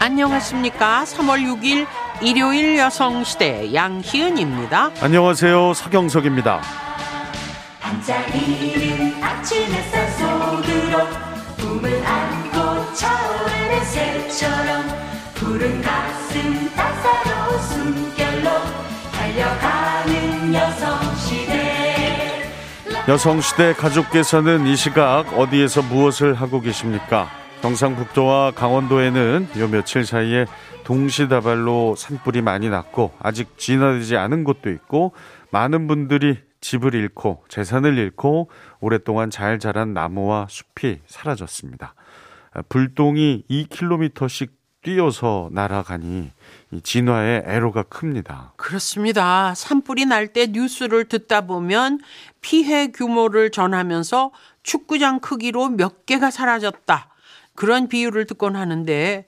안녕하십니까. 3월 6일 일요일 여성시대 양희은입니다. 안녕하세요. 서경석입니다. 반짝이는 아침 햇살 속으로 꿈을 안고 차오르는 새처럼 푸른 가슴 따사로운 숨결로 달려가는 여성시대 여성시대 가족께서는 이 시각 어디에서 무엇을 하고 계십니까? 경상북도와 강원도에는 요 며칠 사이에 동시다발로 산불이 많이 났고 아직 진화되지 않은 곳도 있고 많은 분들이 집을 잃고 재산을 잃고 오랫동안 잘 자란 나무와 숲이 사라졌습니다. 불똥이 2km씩 뛰어서 날아가니 진화의 애로가 큽니다. 그렇습니다. 산불이 날 때 뉴스를 듣다 보면 피해 규모를 전하면서 축구장 크기로 몇 개가 사라졌다. 그런 비유를 듣곤 하는데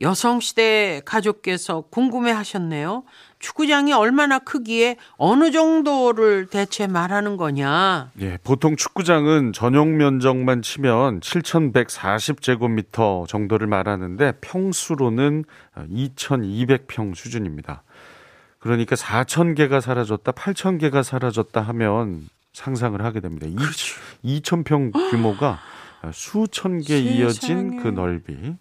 여성시대 가족께서 궁금해 하셨네요. 축구장이 얼마나 크기에 어느 정도를 대체 말하는 거냐? 예, 보통 축구장은 전용 면적만 치면 7,140제곱미터 정도를 말하는데 평수로는 2,200평 수준입니다. 그러니까 4,000개가 사라졌다, 8,000개가 사라졌다 하면 상상을 하게 됩니다. 그렇죠. 2,000평 규모가 수천 개 이어진 그 넓이.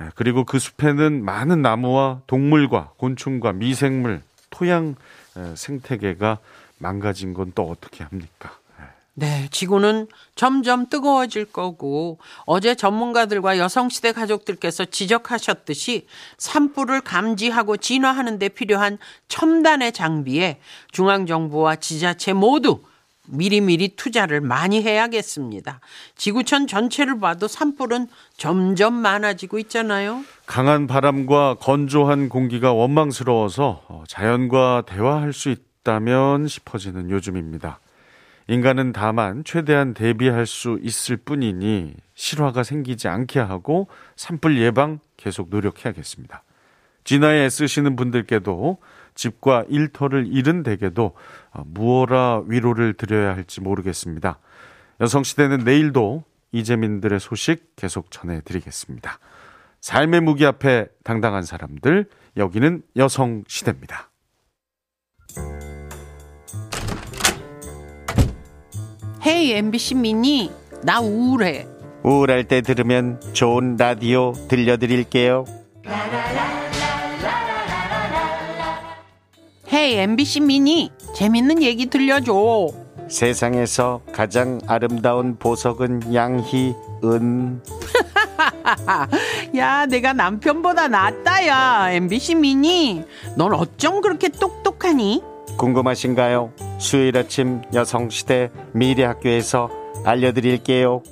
예, 그리고 그 숲에는 많은 나무와 동물과 곤충과 미생물, 토양 생태계가 망가진 건 또 어떻게 합니까? 예. 네, 지구는 점점 뜨거워질 거고 어제 전문가들과 여성시대 가족들께서 지적하셨듯이 산불을 감지하고 진화하는 데 필요한 첨단의 장비에 중앙정부와 지자체 모두 미리미리 투자를 많이 해야겠습니다. 지구촌 전체를 봐도 산불은 점점 많아지고 있잖아요. 강한 바람과 건조한 공기가 원망스러워서 어, 자연과 대화할 수 있다면 싶어지는 요즘입니다. 인간은 다만 최대한 대비할 수 있을 뿐이니 실화가 생기지 않게 하고 산불 예방 계속 노력해야겠습니다. 진화에 애쓰시는 분들께도 집과 일터를 잃은 댁에도 어, 무어라 위로를 드려야 할지 모르겠습니다. 여성시대는 내일도 이재민들의 소식 계속 전해드리겠습니다. 삶의 무기 앞에 당당한 사람들, 여기는 여성시대입니다. 헤이 MBC 미니, 나 우울해. 우울할 때 들으면 좋은 라디오 들려드릴게요. 헤이 MBC 미니, 재밌는 얘기 들려줘. 세상에서 가장 아름다운 보석은 양희 은. 야, 내가 남편보다 낫다, 야. MBC 미니. 넌 어쩜 그렇게 똑똑하니? 궁금하신가요? 수요일 아침 여성시대 미래학교에서 알려드릴게요.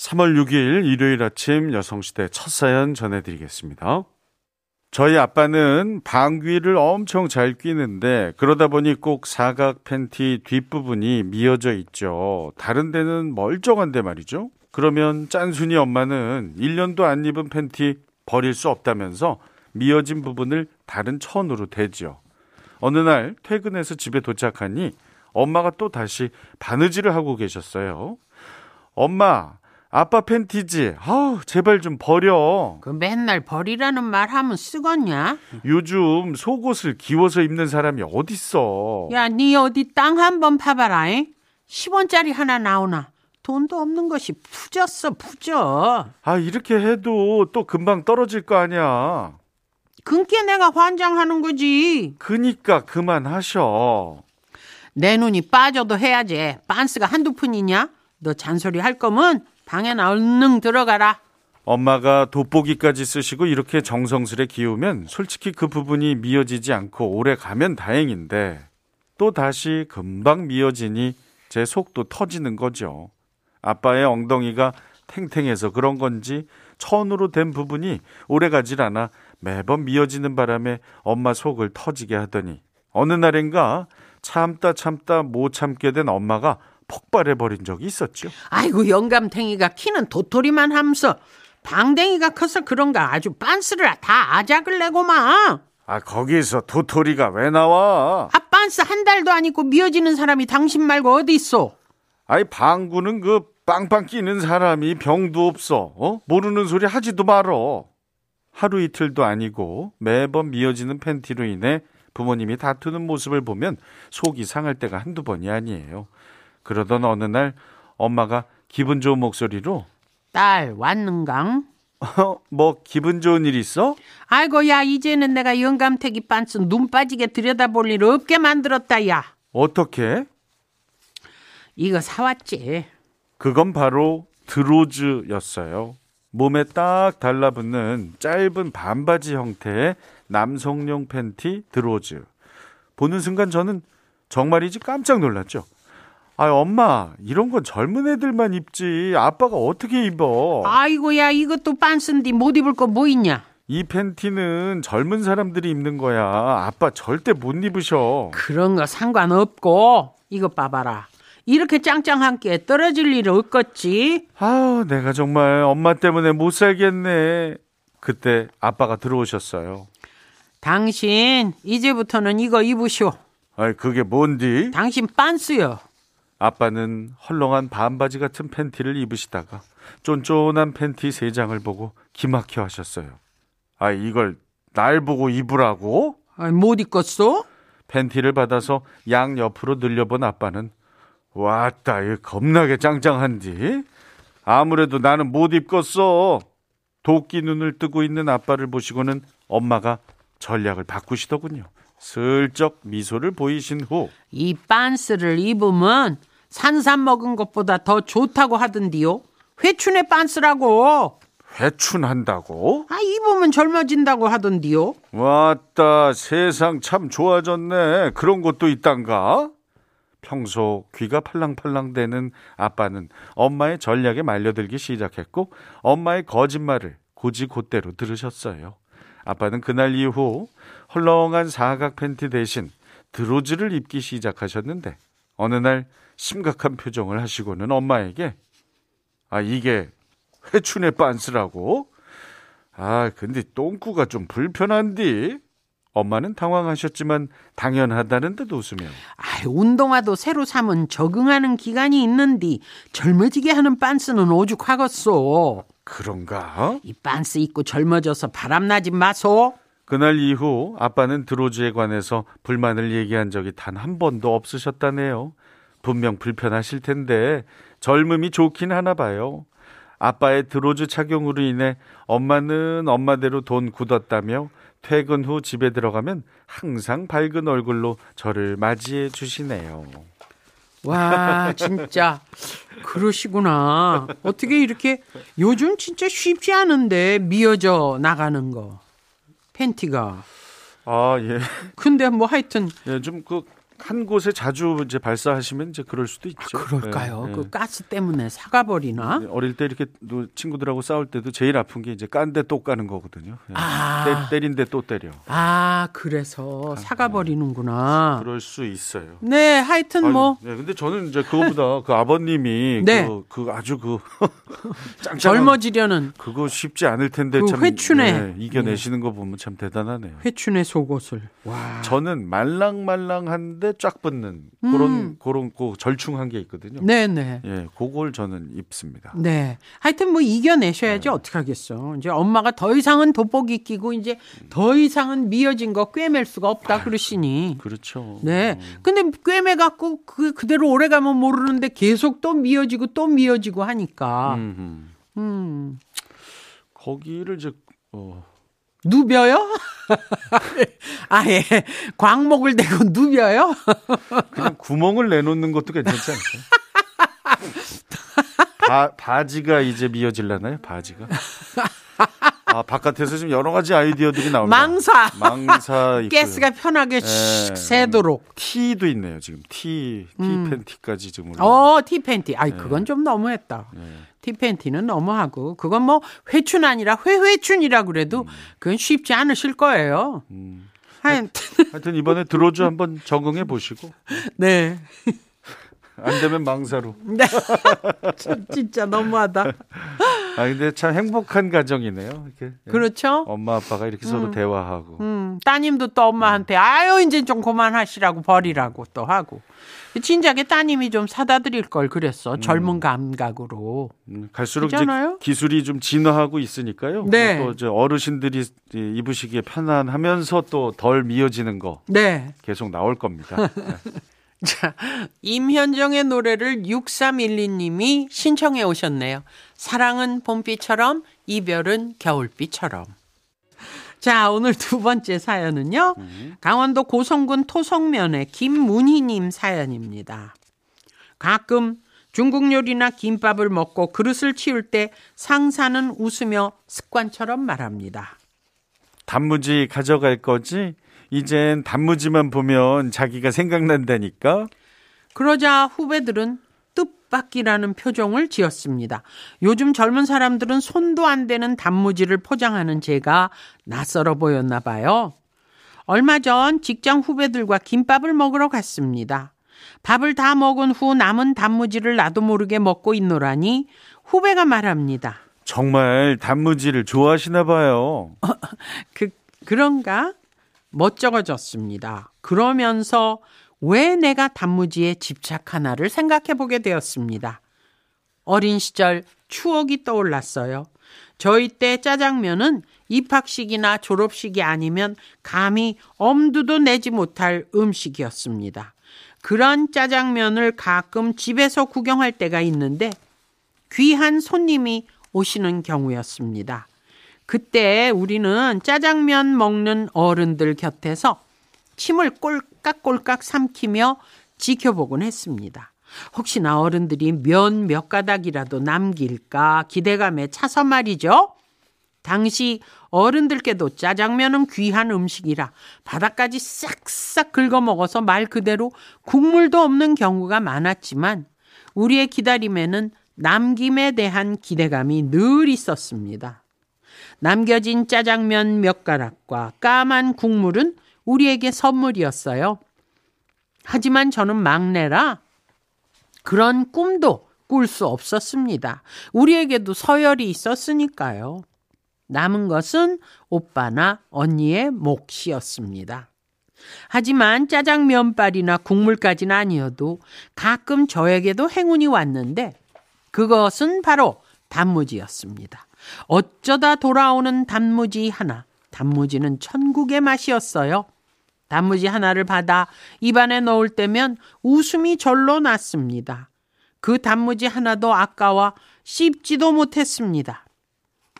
3월 6일 일요일 아침 여성시대 첫 사연 전해드리겠습니다. 저희 아빠는 방귀를 엄청 잘 뀌는데 그러다 보니 꼭 사각 팬티 뒷부분이 미어져 있죠. 다른 데는 멀쩡한데 말이죠. 그러면 짠순이 엄마는 1년도 안 입은 팬티 버릴 수 없다면서 미어진 부분을 다른 천으로 대지요. 어느 날 퇴근해서 집에 도착하니 엄마가 또 다시 바느질을 하고 계셨어요. 엄마, 아빠 팬티지. 아우, 제발 좀 버려. 그 맨날 버리라는 말 하면 쓰겄냐? 요즘 속옷을 기워서 입는 사람이 어딨어. 야, 네 어디 땅 한번 파봐라. 잉? 10원짜리 하나 나오나? 돈도 없는 것이 푸졌어, 푸져. 아, 이렇게 해도 또 금방 떨어질 거 아니야. 그게 내가 환장하는 거지. 그니까 그만하셔. 내 눈이 빠져도 해야지. 빤스가 한두 푼이냐? 너 잔소리 할 거면 방에 얼른 들어가라. 엄마가 돋보기까지 쓰시고 이렇게 정성스레 기우면 솔직히 그 부분이 미어지지 않고 오래 가면 다행인데 또 다시 금방 미어지니 제 속도 터지는 거죠. 아빠의 엉덩이가 탱탱해서 그런 건지 천으로 된 부분이 오래 가질 않아 매번 미어지는 바람에 엄마 속을 터지게 하더니 어느 날인가 참다 참다 못 참게 된 엄마가 폭발해 버린 적이 있었죠. 아이고 영감탱이가 키는 도토리만 하면서 방댕이가 커서 그런가 아주 빤스를 다 아작을 내고만. 아 거기서 도토리가 왜 나와? 아 빤스 한 달도 안 입고 미어지는 사람이 당신 말고 어디 있어? 아이 방구는 그 빵빵 끼는 사람이 병도 없어. 어? 모르는 소리 하지도 말어. 하루 이틀도 아니고 매번 미어지는 팬티로 인해 부모님이 다투는 모습을 보면 속이 상할 때가 한두 번이 아니에요. 그러던 어느 날 엄마가 기분 좋은 목소리로 딸 왔는강? 어, 뭐 기분 좋은 일 있어? 아이고 야 이제는 내가 영감태기 빤스 눈 빠지게 들여다볼 일 없게 만들었다 야. 어떻게? 이거 사왔지. 그건 바로 드로즈였어요. 몸에 딱 달라붙는 짧은 반바지 형태의 남성용 팬티 드로즈. 보는 순간 저는 정말이지 깜짝 놀랐죠. 아, 엄마, 이런 건 젊은 애들만 입지. 아빠가 어떻게 입어? 아이고 야 이것도 빤스인데 못 입을 거 뭐 있냐? 이 팬티는 젊은 사람들이 입는 거야. 아빠 절대 못 입으셔. 그런 거 상관없고 이거 봐봐라. 이렇게 짱짱한 게 떨어질 일 없겠지? 아, 내가 정말 엄마 때문에 못 살겠네. 그때 아빠가 들어오셨어요. 당신 이제부터는 이거 입으시오. 아이, 그게 뭔디? 당신 빤스요. 아빠는 헐렁한 반바지 같은 팬티를 입으시다가 쫀쫀한 팬티 세 장을 보고 기막혀 하셨어요. 아, 이걸 날 보고 입으라고? 아이, 못 입겠어? 팬티를 받아서 양 옆으로 늘려본 아빠는 왔다, 이 겁나게 짱짱한디? 아무래도 나는 못 입겠어. 도끼 눈을 뜨고 있는 아빠를 보시고는 엄마가 전략을 바꾸시더군요. 슬쩍 미소를 보이신 후이 빤스를 입으면 산삼 먹은 것보다 더 좋다고 하던디요. 회춘의 빤스라고. 회춘한다고? 아 입으면 젊어진다고 하던디요. 왔다 세상 참 좋아졌네 그런 것도 있단가 평소 귀가 팔랑팔랑대는 아빠는 엄마의 전략에 말려들기 시작했고 엄마의 거짓말을 고지곧대로 들으셨어요 아빠는 그날 이후 헐렁한 사각 팬티 대신 드로즈를 입기 시작하셨는데 어느 날 심각한 표정을 하시고는 엄마에게 아 이게 회춘의 빤스라고 아, 근데 똥꾸가 좀 불편한디? 엄마는 당황하셨지만 당연하다는 듯 웃으며 아 운동화도 새로 사면 적응하는 기간이 있는디 젊어지게 하는 빤스는 오죽하겠소. 그런가? 이 빤스 입고 젊어져서 바람나지 마소. 그날 이후 아빠는 드로즈에 관해서 불만을 얘기한 적이 단 한 번도 없으셨다네요. 분명 불편하실 텐데 젊음이 좋긴 하나 봐요. 아빠의 드로즈 착용으로 인해 엄마는 엄마대로 돈 굳었다며 퇴근 후 집에 들어가면 항상 밝은 얼굴로 저를 맞이해 주시네요. 와 진짜 그러시구나. 어떻게 이렇게 요즘 진짜 쉽지 않은데 미어져 나가는 거 팬티가. 아, 예. 근데 뭐 하여튼 예, 좀 그 한 곳에 자주 이제 발사하시면 이제 그럴 수도 있죠. 그럴까요? 예, 예. 그 가스 때문에 사가버리나? 네, 어릴 때 이렇게 또 친구들하고 싸울 때도 제일 아픈 게 이제 깐데 또 까는 거거든요. 예. 아. 때, 때린데 또 때려. 아 그래서 사가버리는구나. 그럴 수 있어요. 네, 하여튼 뭐 아니, 네, 근데 저는 이제 그거보다 그 아버님이 네. 그, 그 아주 그 젊어지려는 그거 쉽지 않을 텐데 그 참 회춘에. 예, 이겨내시는 거 보면 참 대단하네요. 회춘의 속옷을. 와. 저는 말랑말랑한데 쫙 붙는 그런 그런 그 절충한 게 있거든요. 음. 네네. 예, 그걸 저는 입습니다. 네. 하여튼 뭐 이겨내셔야지 네. 어떡하겠어. 이제 엄마가 더 이상은 돋보기 끼고 이제 더 이상은 미어진 거 꿰맬 수가 없다 그러시니. 그렇죠. 네. 근데 꿰매 갖고 그 그대로 오래 가면 모르는데 계속 또 미어지고 또 미어지고 하니까. 음, 음. 음. 거기를 이제 어, 누벼요? 아 예 광목을 대고 누벼요? 그냥 구멍을 내놓는 것도 괜찮지 않을까요? 바, 바지가 이제 미어질라나요? 바지가? 아, 바깥에서 지금 여러 가지 아이디어들이 나옵니다. 망사. 망사. 가스가 편하게 예. 슉 새도록. 티도 있네요. 지금 티, 티 팬티까지 지금 올라. 음. 어, 티 팬티. 네. 아이, 그건 좀 너무했다. 티팬티는 너무하고, 그건 뭐, 회춘 아니라 회회춘이라 그래도, 그건 쉽지 않으실 거예요. 음. 하여튼, 하여튼 이번에 드로즈 한번 적응해 보시고 네. 안 되면 망사로. 네. 참, 진짜 너무하다. 아 근데 참 행복한 가정이네요. 이렇게 예. 그렇죠? 엄마 아빠가 이렇게 서로 대화하고. 음, 따님도 또 엄마한테 아유 이제 좀 그만하시라고 버리라고 또 하고 진작에 따님이 좀 사다 드릴 걸 그랬어 젊은 감각으로 음, 갈수록 이제? 기술이 좀 진화하고 있으니까요. 네. 또 이제 어르신들이 이- 입으시기에 편안하면서 또 덜 미어지는 거 네. 계속 나올 겁니다. 네. 자, 임현정의 노래를 6312님이 신청해 오셨네요. 사랑은 봄비처럼, 이별은 겨울비처럼. 자, 오늘 두 번째 사연은요. 강원도 고성군 토성면의 김문희님 사연입니다. 가끔 중국 요리나 김밥을 먹고 그릇을 치울 때 상사는 웃으며 습관처럼 말합니다. 단무지 가져갈 거지? 이젠 단무지만 보면 자기가 생각난다니까. 그러자 후배들은 뜻밖이라는 표정을 지었습니다. 요즘 젊은 사람들은 손도 안 대는 단무지를 포장하는 제가 낯설어 보였나 봐요. 얼마 전 직장 후배들과 김밥을 먹으러 갔습니다. 밥을 다 먹은 후 남은 단무지를 나도 모르게 먹고 있노라니 후배가 말합니다. 정말 단무지를 좋아하시나 봐요. 그 그런가? 멋쩍어졌습니다. 그러면서 왜 내가 단무지에 집착하나를 생각해 보게 되었습니다. 어린 시절 추억이 떠올랐어요. 저희 때 짜장면은 입학식이나 졸업식이 아니면 감히 엄두도 내지 못할 음식이었습니다. 그런 짜장면을 가끔 집에서 구경할 때가 있는데 귀한 손님이 오시는 경우였습니다. 그때 우리는 짜장면 먹는 어른들 곁에서 침을 꼴깍 꼴깍 삼키며 지켜보곤 했습니다. 혹시나 어른들이 면 몇 가닥이라도 남길까 기대감에 차서 말이죠. 당시 어른들께도 짜장면은 귀한 음식이라 바닥까지 싹싹 긁어 먹어서 말 그대로 국물도 없는 경우가 많았지만 우리의 기다림에는 남김에 대한 기대감이 늘 있었습니다. 남겨진 짜장면 몇 가락과 까만 국물은 우리에게 선물이었어요. 하지만 저는 막내라 그런 꿈도 꿀 수 없었습니다. 우리에게도 서열이 있었으니까요. 남은 것은 오빠나 언니의 몫이었습니다. 하지만 짜장면발이나 국물까지는 아니어도 가끔 저에게도 행운이 왔는데 그것은 바로 단무지였습니다. 어쩌다 돌아오는 단무지 하나. 단무지는 천국의 맛이었어요. 단무지 하나를 받아 입안에 넣을 때면 웃음이 절로 났습니다. 그 단무지 하나도 아까워 씹지도 못했습니다.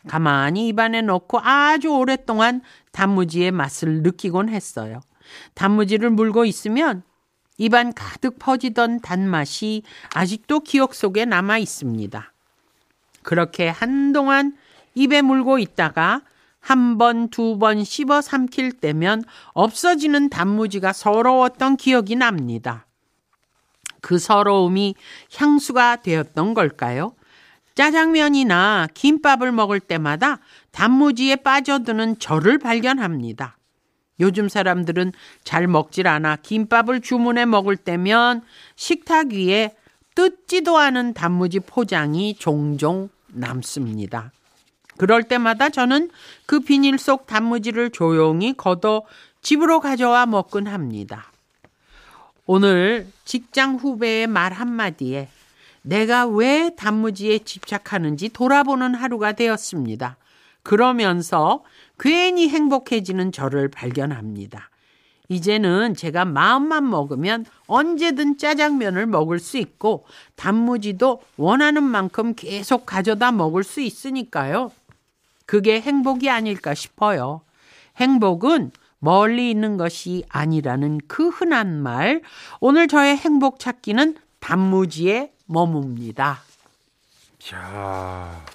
가만히 입안에 넣고 아주 오랫동안 단무지의 맛을 느끼곤 했어요. 단무지를 물고 있으면 입안 가득 퍼지던 단맛이 아직도 기억 속에 남아 있습니다. 그렇게 한동안 입에 물고 있다가 한 번, 두 번 씹어 삼킬 때면 없어지는 단무지가 서러웠던 기억이 납니다. 그 서러움이 향수가 되었던 걸까요? 짜장면이나 김밥을 먹을 때마다 단무지에 빠져드는 저를 발견합니다. 요즘 사람들은 잘 먹질 않아 김밥을 주문해 먹을 때면 식탁 위에 뜯지도 않은 단무지 포장이 종종 남습니다. 그럴 때마다 저는 그 비닐 속 단무지를 조용히 걷어 집으로 가져와 먹곤 합니다. 오늘 직장 후배의 말 한마디에 내가 왜 단무지에 집착하는지 돌아보는 하루가 되었습니다. 그러면서 괜히 행복해지는 저를 발견합니다. 이제는 제가 마음만 먹으면 언제든 짜장면을 먹을 수 있고 단무지도 원하는 만큼 계속 가져다 먹을 수 있으니까요. 그게 행복이 아닐까 싶어요. 행복은 멀리 있는 것이 아니라는 그 흔한 말. 오늘 저의 행복 찾기는 단무지에 머뭅니다. 야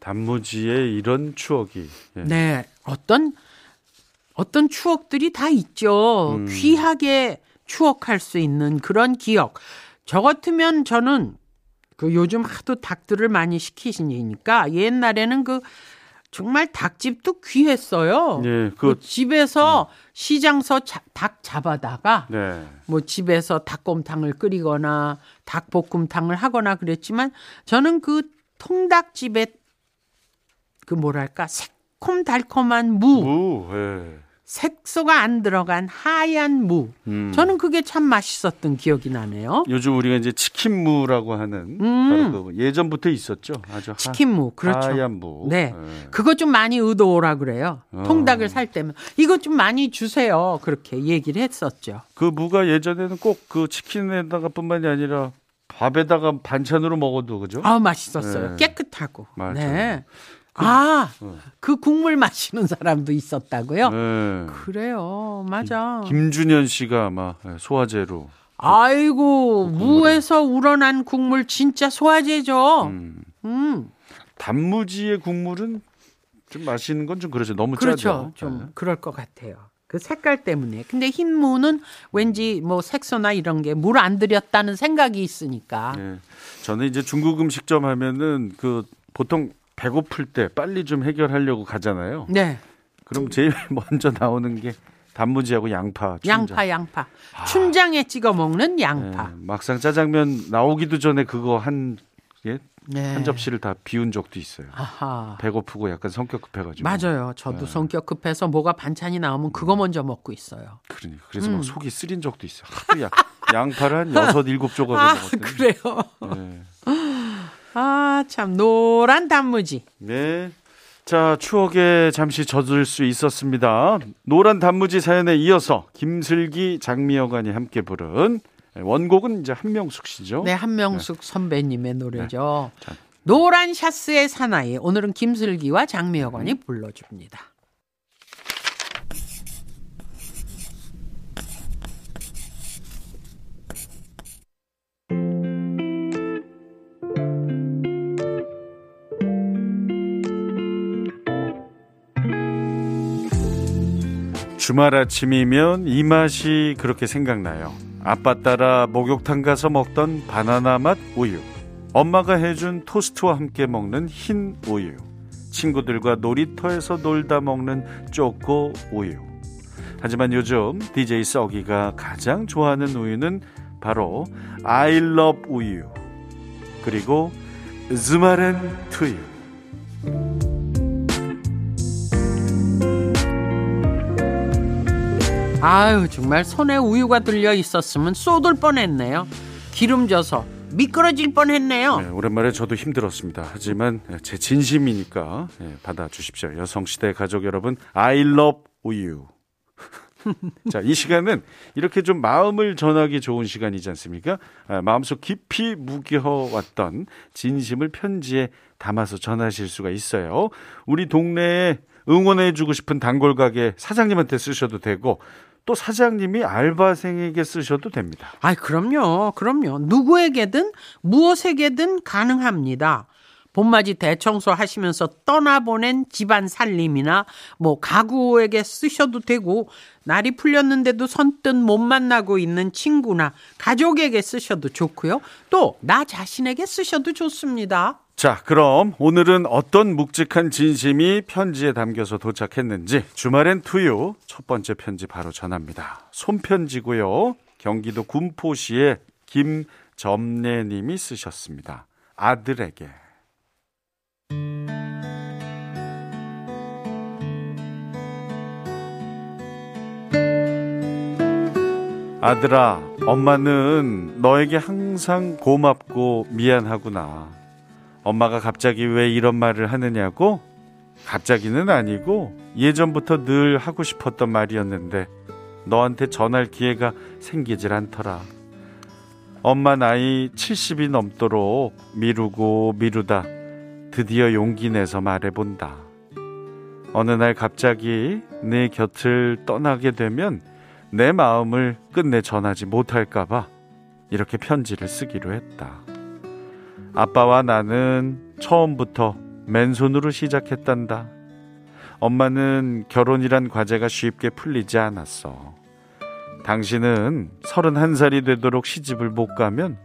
단무지에 이런 추억이. 예. 네, 어떤 어떤 추억들이 다 있죠. 귀하게 추억할 수 있는 그런 기억. 저 같으면 저는 그 요즘 하도 닭들을 많이 시키시니까 옛날에는 그 정말 닭집도 귀했어요. 예, 그그 집에서 시장서 자- 닭 잡아다가 네. 뭐 집에서 닭곰탕을 끓이거나 닭볶음탕을 하거나 그랬지만 저는 그 통닭집에 그 뭐랄까 새콤달콤한 무, 무, 예. 색소가 안 들어간 하얀 무. 음. 저는 그게 참 맛있었던 기억이 나네요. 요즘 우리가 이제 치킨무라고 하는 음. 바로 그 예전부터 있었죠. 아주 하- 치킨무 그렇죠. 하얀 무. 네. 예. 그거 좀 많이 의도오라 그래요. 어. 통닭을 살 때면 이거 좀 많이 주세요. 그렇게 얘기를 했었죠. 그 무가 예전에는 꼭 그 치킨에다가뿐만이 아니라 밥에다가 반찬으로 먹어도 그죠? 아 맛있었어요. 네. 깨끗하고. 맞아요. 네. 아, 어. 그 국물 마시는 사람도 있었다고요? 네. 그래요. 맞아. 김준현 씨가 아마 예, 소화제로 아이고, 무에서 우러난 국물 진짜 소화제죠. 음. 음. 단무지의 국물은 좀 마시는 건 좀 그렇죠. 너무 그렇죠. 짜죠. 좀 네. 그럴 것 같아요. 그 색깔 때문에. 근데 흰 무는 왠지 뭐 색소나 이런 게 물 안 들였다는 생각이 있으니까. 예. 저는 이제 중국 음식점 하면은 그 보통 배고플 때 빨리 좀 해결하려고 가잖아요. 네. 그럼 제일 먼저 나오는 게 단무지하고 양파, 춘장. 양파, 양파. 춘장에 찍어 먹는 양파. 예, 막상 짜장면 나오기도 전에 그거 한, 예, 네. 한 접시를 다 비운 적도 있어요. 아하. 배고프고 약간 성격 급해가지고. 맞아요. 저도 성격 급해서 뭐가 반찬이 나오면 그거 먼저 먹고 있어요. 그러니 그래서 음. 막 속이 쓰린 적도 있어요. 야, 양파를 한 여섯 일곱 조각을 아, 먹었더니. 그래요. 예. 아, 참 노란 단무지. 네. 자, 추억에 잠시 젖을 수 있었습니다. 노란 단무지 사연에 이어서 김슬기, 장미여관이 함께 부른 원곡은 이제 한명숙 씨죠. 네, 한명숙 선배님의 노래죠. 자. 노란 샤스의 사나이. 오늘은 김슬기와 장미여관이 불러줍니다. 주말 아침이면 이 맛이 그렇게 생각나요. 아빠 따라 목욕탕 가서 먹던 바나나 맛 우유. 엄마가 해준 토스트와 함께 먹는 흰 우유. 친구들과 놀이터에서 놀다 먹는 쪼꼬 우유. 하지만 요즘 DJ 썩이가 가장 좋아하는 우유는 바로 I love 우유. 그리고ズマ렌 투유. 아유, 정말 손에 우유가 들려 있었으면 쏟을 뻔했네요. 기름져서 미끄러질 뻔했네요. 네, 오랜만에 저도 힘들었습니다. 하지만 제 진심이니까 예, 받아주십시오. 여성시대 가족 여러분, I love you. 자, 이 시간은 이렇게 좀 마음을 전하기 좋은 시간이지 않습니까? 아, 마음속 깊이 묵혀왔던 진심을 편지에 담아서 전하실 수가 있어요. 우리 동네에 응원해주고 싶은 단골 가게 사장님한테 쓰셔도 되고, 또 사장님이 알바생에게 쓰셔도 됩니다. 아이, 그럼요. 그럼요. 누구에게든 무엇에게든 가능합니다. 봄맞이 대청소 하시면서 떠나보낸 집안 살림이나 뭐 가구에게 쓰셔도 되고 날이 풀렸는데도 선뜻 못 만나고 있는 친구나 가족에게 쓰셔도 좋고요. 또 나 자신에게 쓰셔도 좋습니다. 자, 그럼 오늘은 어떤 묵직한 진심이 편지에 담겨서 도착했는지 주말엔 투유 첫 번째 편지 바로 전합니다. 손편지고요. 경기도 군포시의 김점례 님이 쓰셨습니다. 아들에게. 아들아, 엄마는 너에게 항상 고맙고 미안하구나. 엄마가 갑자기 왜 이런 말을 하느냐고? 갑자기는 아니고 예전부터 늘 하고 싶었던 말이었는데 너한테 전할 기회가 생기질 않더라. 엄마 나이 70이 넘도록 미루고 미루다 드디어 용기 내서 말해본다. 어느 날 갑자기 내 곁을 떠나게 되면 내 마음을 끝내 전하지 못할까봐 이렇게 편지를 쓰기로 했다. 아빠와 나는 처음부터 맨손으로 시작했단다. 엄마는 결혼이란 과제가 쉽게 풀리지 않았어. 당신은 31살이 되도록 시집을 못 가면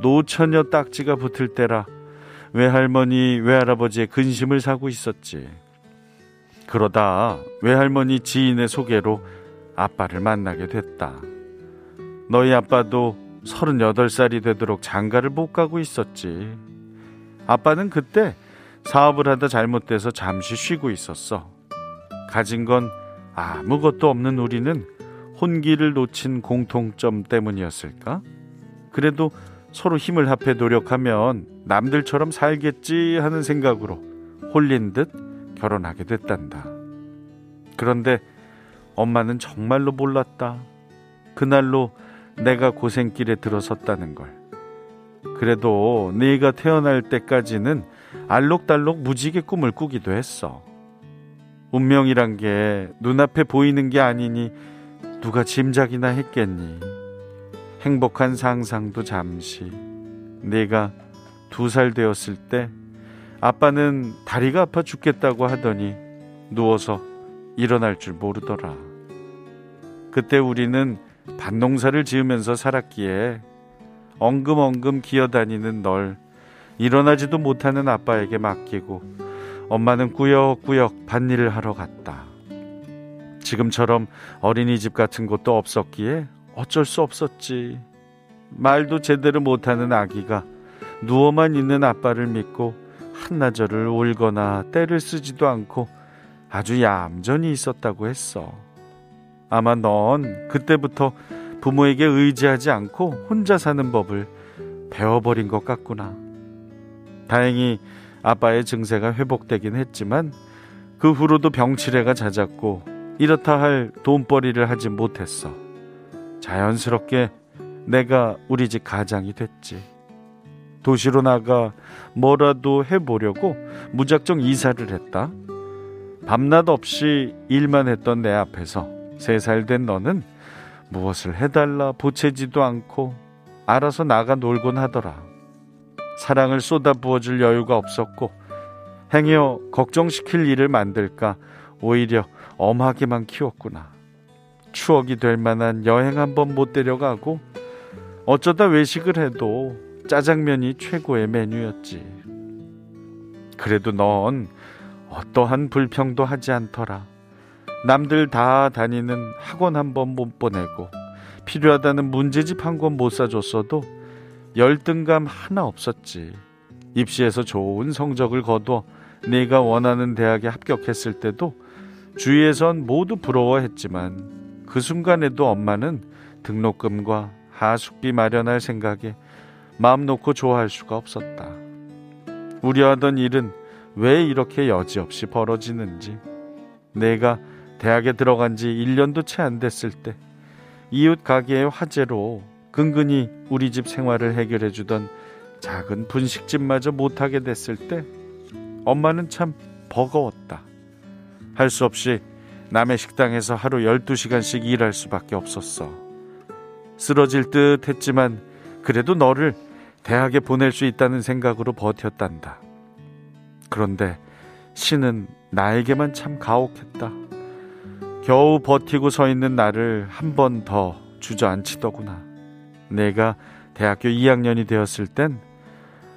노처녀 딱지가 붙을 때라 외할머니, 외할아버지의 근심을 사고 있었지. 그러다 외할머니 지인의 소개로 아빠를 만나게 됐다. 너희 아빠도 38살이 되도록 장가를 못 가고 있었지. 아빠는 그때 사업을 하다 잘못돼서 잠시 쉬고 있었어. 가진 건 아무것도 없는 우리는 혼기를 놓친 공통점 때문이었을까? 그래도 서로 힘을 합해 노력하면 남들처럼 살겠지 하는 생각으로 홀린 듯 결혼하게 됐단다. 그런데 엄마는 정말로 몰랐다. 그날로 내가 고생길에 들어섰다는 걸. 그래도 네가 태어날 때까지는 알록달록 무지개 꿈을 꾸기도 했어. 운명이란 게 눈앞에 보이는 게 아니니 누가 짐작이나 했겠니? 행복한 상상도 잠시. 네가 두 살 되었을 때 아빠는 다리가 아파 죽겠다고 하더니 누워서 일어날 줄 모르더라. 그때 우리는 밭농사를 지으면서 살았기에 엉금엉금 기어다니는 널 일어나지도 못하는 아빠에게 맡기고 엄마는 꾸역꾸역 밭일을 하러 갔다. 지금처럼 어린이집 같은 곳도 없었기에 어쩔 수 없었지. 말도 제대로 못하는 아기가 누워만 있는 아빠를 믿고 한나절을 울거나 때를 쓰지도 않고 아주 얌전히 있었다고 했어. 아마 넌 그때부터 부모에게 의지하지 않고 혼자 사는 법을 배워버린 것 같구나. 다행히 아빠의 증세가 회복되긴 했지만 그 후로도 병치레가 잦았고 이렇다 할 돈벌이를 하지 못했어. 자연스럽게 내가 우리 집 가장이 됐지. 도시로 나가 뭐라도 해보려고 무작정 이사를 했다. 밤낮 없이 일만 했던 내 앞에서 세 살 된 너는 무엇을 해달라 보채지도 않고 알아서 나가 놀곤 하더라. 사랑을 쏟아 부어줄 여유가 없었고 행여 걱정시킬 일을 만들까 오히려 엄하게만 키웠구나. 추억이 될 만한 여행 한번 못 데려가고 어쩌다 외식을 해도 짜장면이 최고의 메뉴였지. 그래도 넌 어떠한 불평도 하지 않더라. 남들 다 다니는 학원 한 번 못 보내고 필요하다는 문제집 한 권 못 사줬어도 열등감 하나 없었지. 입시에서 좋은 성적을 거둬 내가 원하는 대학에 합격했을 때도 주위에선 모두 부러워했지만 그 순간에도 엄마는 등록금과 하숙비 마련할 생각에 마음 놓고 좋아할 수가 없었다. 우려하던 일은 왜 이렇게 여지없이 벌어지는지 내가 대학에 들어간 지 1년도 채 안 됐을 때 이웃 가게의 화재로 근근히 우리 집 생활을 해결해 주던 작은 분식집마저 못하게 됐을 때 엄마는 참 버거웠다. 할 수 없이 남의 식당에서 하루 12시간씩 일할 수밖에 없었어. 쓰러질 듯 했지만 그래도 너를 대학에 보낼 수 있다는 생각으로 버텼단다. 그런데 신은 나에게만 참 가혹했다. 겨우 버티고 서 있는 나를 한 번 더 주저앉히더구나. 내가 대학교 2학년이 되었을 땐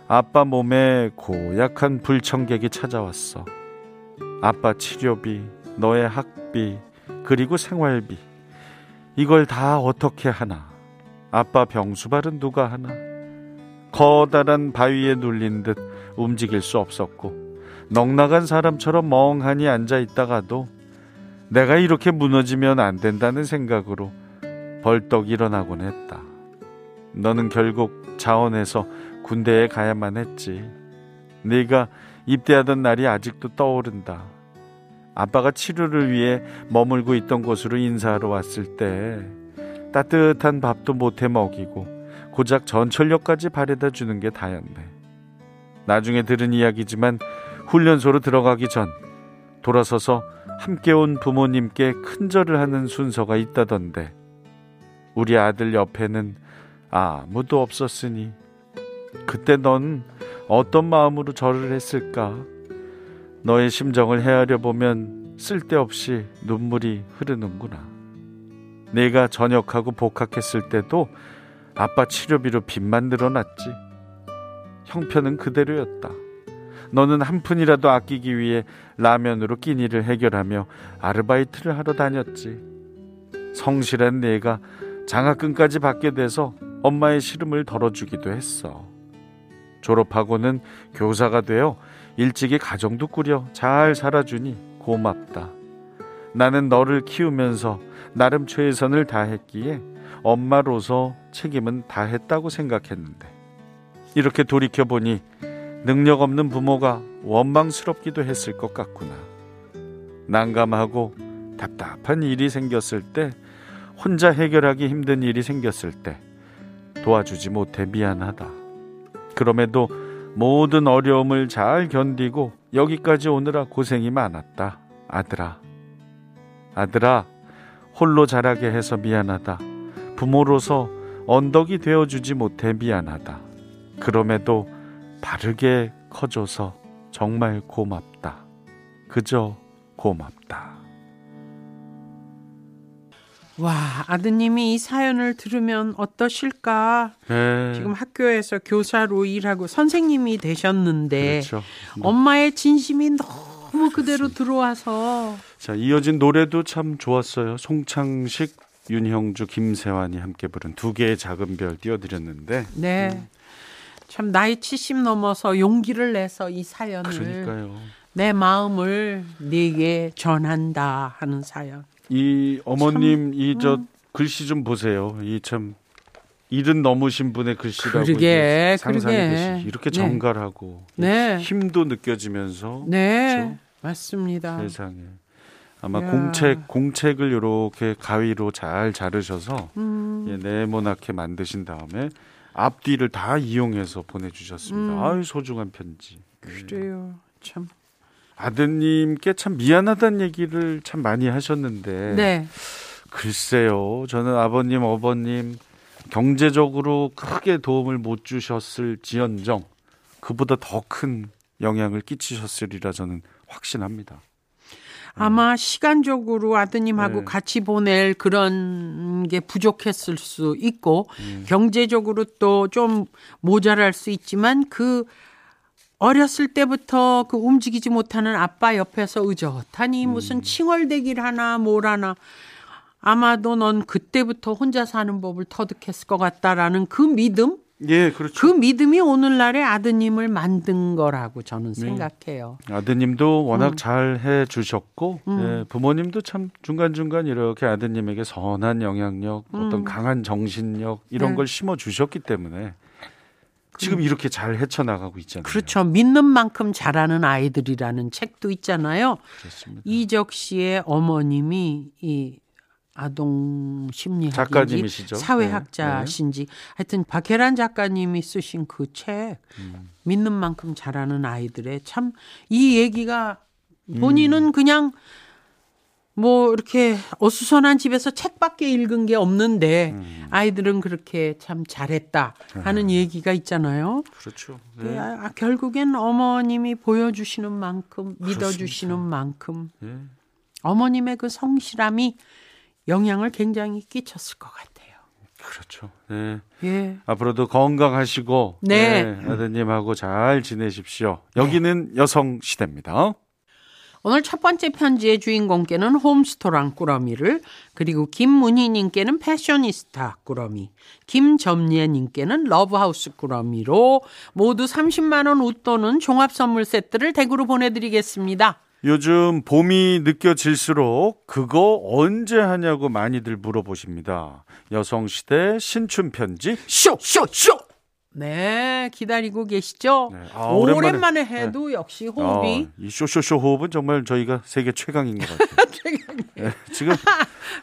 아빠 몸에 고약한 불청객이 찾아왔어. 아빠 치료비, 너의 학비, 그리고 생활비. 이걸 다 어떻게 하나? 아빠 병수발은 누가 하나? 커다란 바위에 눌린 듯 움직일 수 없었고, 넉나간 사람처럼 멍하니 앉아 있다가도 내가 이렇게 무너지면 안 된다는 생각으로 벌떡 일어나곤 했다. 너는 결국 자원해서 군대에 가야만 했지. 네가 입대하던 날이 아직도 떠오른다. 아빠가 치료를 위해 머물고 있던 곳으로 인사하러 왔을 때 따뜻한 밥도 못해 먹이고 고작 전철역까지 바래다 주는 게 다였네. 나중에 들은 이야기지만 훈련소로 들어가기 전 돌아서서 함께 온 부모님께 큰절을 하는 순서가 있다던데 우리 아들 옆에는 아무도 없었으니 그때 넌 어떤 마음으로 절을 했을까? 너의 심정을 헤아려 보면 쓸데없이 눈물이 흐르는구나. 내가 전역하고 복학했을 때도 아빠 치료비로 빚만 늘어났지. 형편은 그대로였다. 너는 한 푼이라도 아끼기 위해 라면으로 끼니를 해결하며 아르바이트를 하러 다녔지. 성실한 내가 장학금까지 받게 돼서 엄마의 시름을 덜어주기도 했어. 졸업하고는 교사가 되어 일찍이 가정도 꾸려 잘 살아주니 고맙다. 나는 너를 키우면서 나름 최선을 다했기에 엄마로서 책임은 다했다고 생각했는데 이렇게 돌이켜보니 능력 없는 부모가 원망스럽기도 했을 것 같구나. 난감하고 답답한 일이 생겼을 때 혼자 해결하기 힘든 일이 생겼을 때 도와주지 못해 미안하다. 그럼에도 모든 어려움을 잘 견디고 여기까지 오느라 고생이 많았다. 아들아. 아들아, 홀로 자라게 해서 미안하다. 부모로서 언덕이 되어주지 못해 미안하다. 그럼에도 바르게 커줘서 정말 고맙다. 그저 고맙다. 와, 아드님이 이 사연을 들으면 어떠실까? 네. 지금 학교에서 교사로 일하고 선생님이 되셨는데 그렇죠. 엄마의 진심이 너무 그대로 들어와서 자, 이어진 노래도 참 좋았어요. 송창식, 윤형주, 김세환이 함께 부른 두 개의 작은 별 띄워드렸는데. 네. 참 나이 70 넘어서 용기를 내서 이 사연을 그러니까요. 내 마음을 네게 전한다 하는 사연. 이 어머님 이저 음. 글씨 좀 보세요. 이참 일은 넘으신 분의 글씨라고 그러게, 상상이 그러게. 되시. 이렇게 네. 정갈하고 네. 힘도 느껴지면서 네. 그렇죠? 맞습니다. 세상에 아마 야. 공책 공책을 이렇게 가위로 잘 자르셔서 음. 예, 네모나게 만드신 다음에 앞뒤를 다 이용해서 보내주셨습니다. 음. 아유 소중한 편지. 그래요. 참. 아드님께 참 미안하다는 얘기를 참 많이 하셨는데 네. 글쎄요. 저는 아버님, 어버님 경제적으로 크게 도움을 못 주셨을 지연정 그보다 더 큰 영향을 끼치셨으리라 저는 확신합니다. 아마 시간적으로 아드님하고 네. 같이 보낼 그런 게 부족했을 수 있고 음. 경제적으로 또 좀 모자랄 수 있지만 그 어렸을 때부터 그 움직이지 못하는 아빠 옆에서 의젓하니 무슨 칭얼대기를 하나 뭘 하나 아마도 넌 그때부터 혼자 사는 법을 터득했을 것 같다라는 그 믿음 예, 그렇죠. 그 믿음이 오늘날의 아드님을 만든 거라고 저는 생각해요. 아드님도 워낙 음. 잘 해 주셨고 예, 부모님도 참 중간중간 이렇게 아드님에게 선한 영향력 어떤 강한 정신력 이런 음. 네. 걸 심어 주셨기 때문에 지금 이렇게 잘 헤쳐나가고 있잖아요. 그렇죠. 믿는 만큼 자라는 아이들이라는 책도 있잖아요. 그렇습니다. 이적 씨의 어머님이 이 아동 심리학인지 작가님이시죠? 사회학자신지 하여튼 박혜란 작가님이 쓰신 그책 음. 믿는 만큼 자라는 아이들의 참 이 얘기가 음. 본인은 그냥 뭐 이렇게 어수선한 집에서 책밖에 읽은 게 없는데 음. 아이들은 그렇게 참 잘했다 하는 얘기가 있잖아요. 그렇죠. 그 네. 아, 결국엔 어머님이 보여주시는 만큼 믿어주시는 만큼 예. 어머님의 그 성실함이 영향을 굉장히 끼쳤을 것 같아요. 그렇죠. 네. 예. 앞으로도 건강하시고 네. 네, 아드님하고 잘 지내십시오. 여기는 여성 시대입니다. 오늘 첫 번째 편지의 주인공께는 홈스토랑 꾸러미를 그리고 김문희님께는 패셔니스타 꾸러미 김점예님께는 러브하우스 꾸러미로 모두 30만 원 웃도는 종합 선물 세트를 댁으로 보내드리겠습니다. 요즘 봄이 느껴질수록 그거 언제 하냐고 많이들 물어보십니다. 여성 시대 신춘 편지 쇼쇼 쇼. 네, 기다리고 계시죠? 네. 아, 오랜만에, 오랜만에. 해도 역시 호흡이 어, 이 쇼쇼쇼 호흡은 정말 저희가 세계 최강인 것 같아요. 네, 지금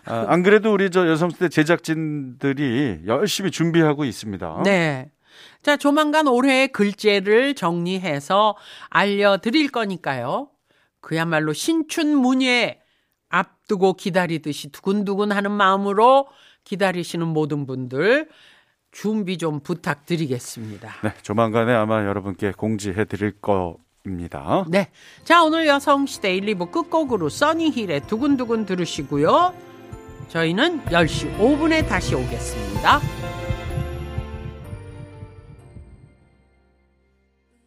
아, 안 그래도 우리 저 여성시대 제작진들이 열심히 준비하고 있습니다. 네. 자, 조만간 올해의 글제를 정리해서 알려드릴 거니까요. 그야말로 신춘문예 앞두고 기다리듯이 두근두근 하는 마음으로 기다리시는 모든 분들 준비 좀 부탁드리겠습니다. 네, 조만간에 아마 여러분께 공지해 드릴 겁니다. 네. 자, 오늘 여성시대 1, 2부 끝곡으로 써니힐의 두근두근 들으시고요. 저희는 10시 5분에 다시 오겠습니다.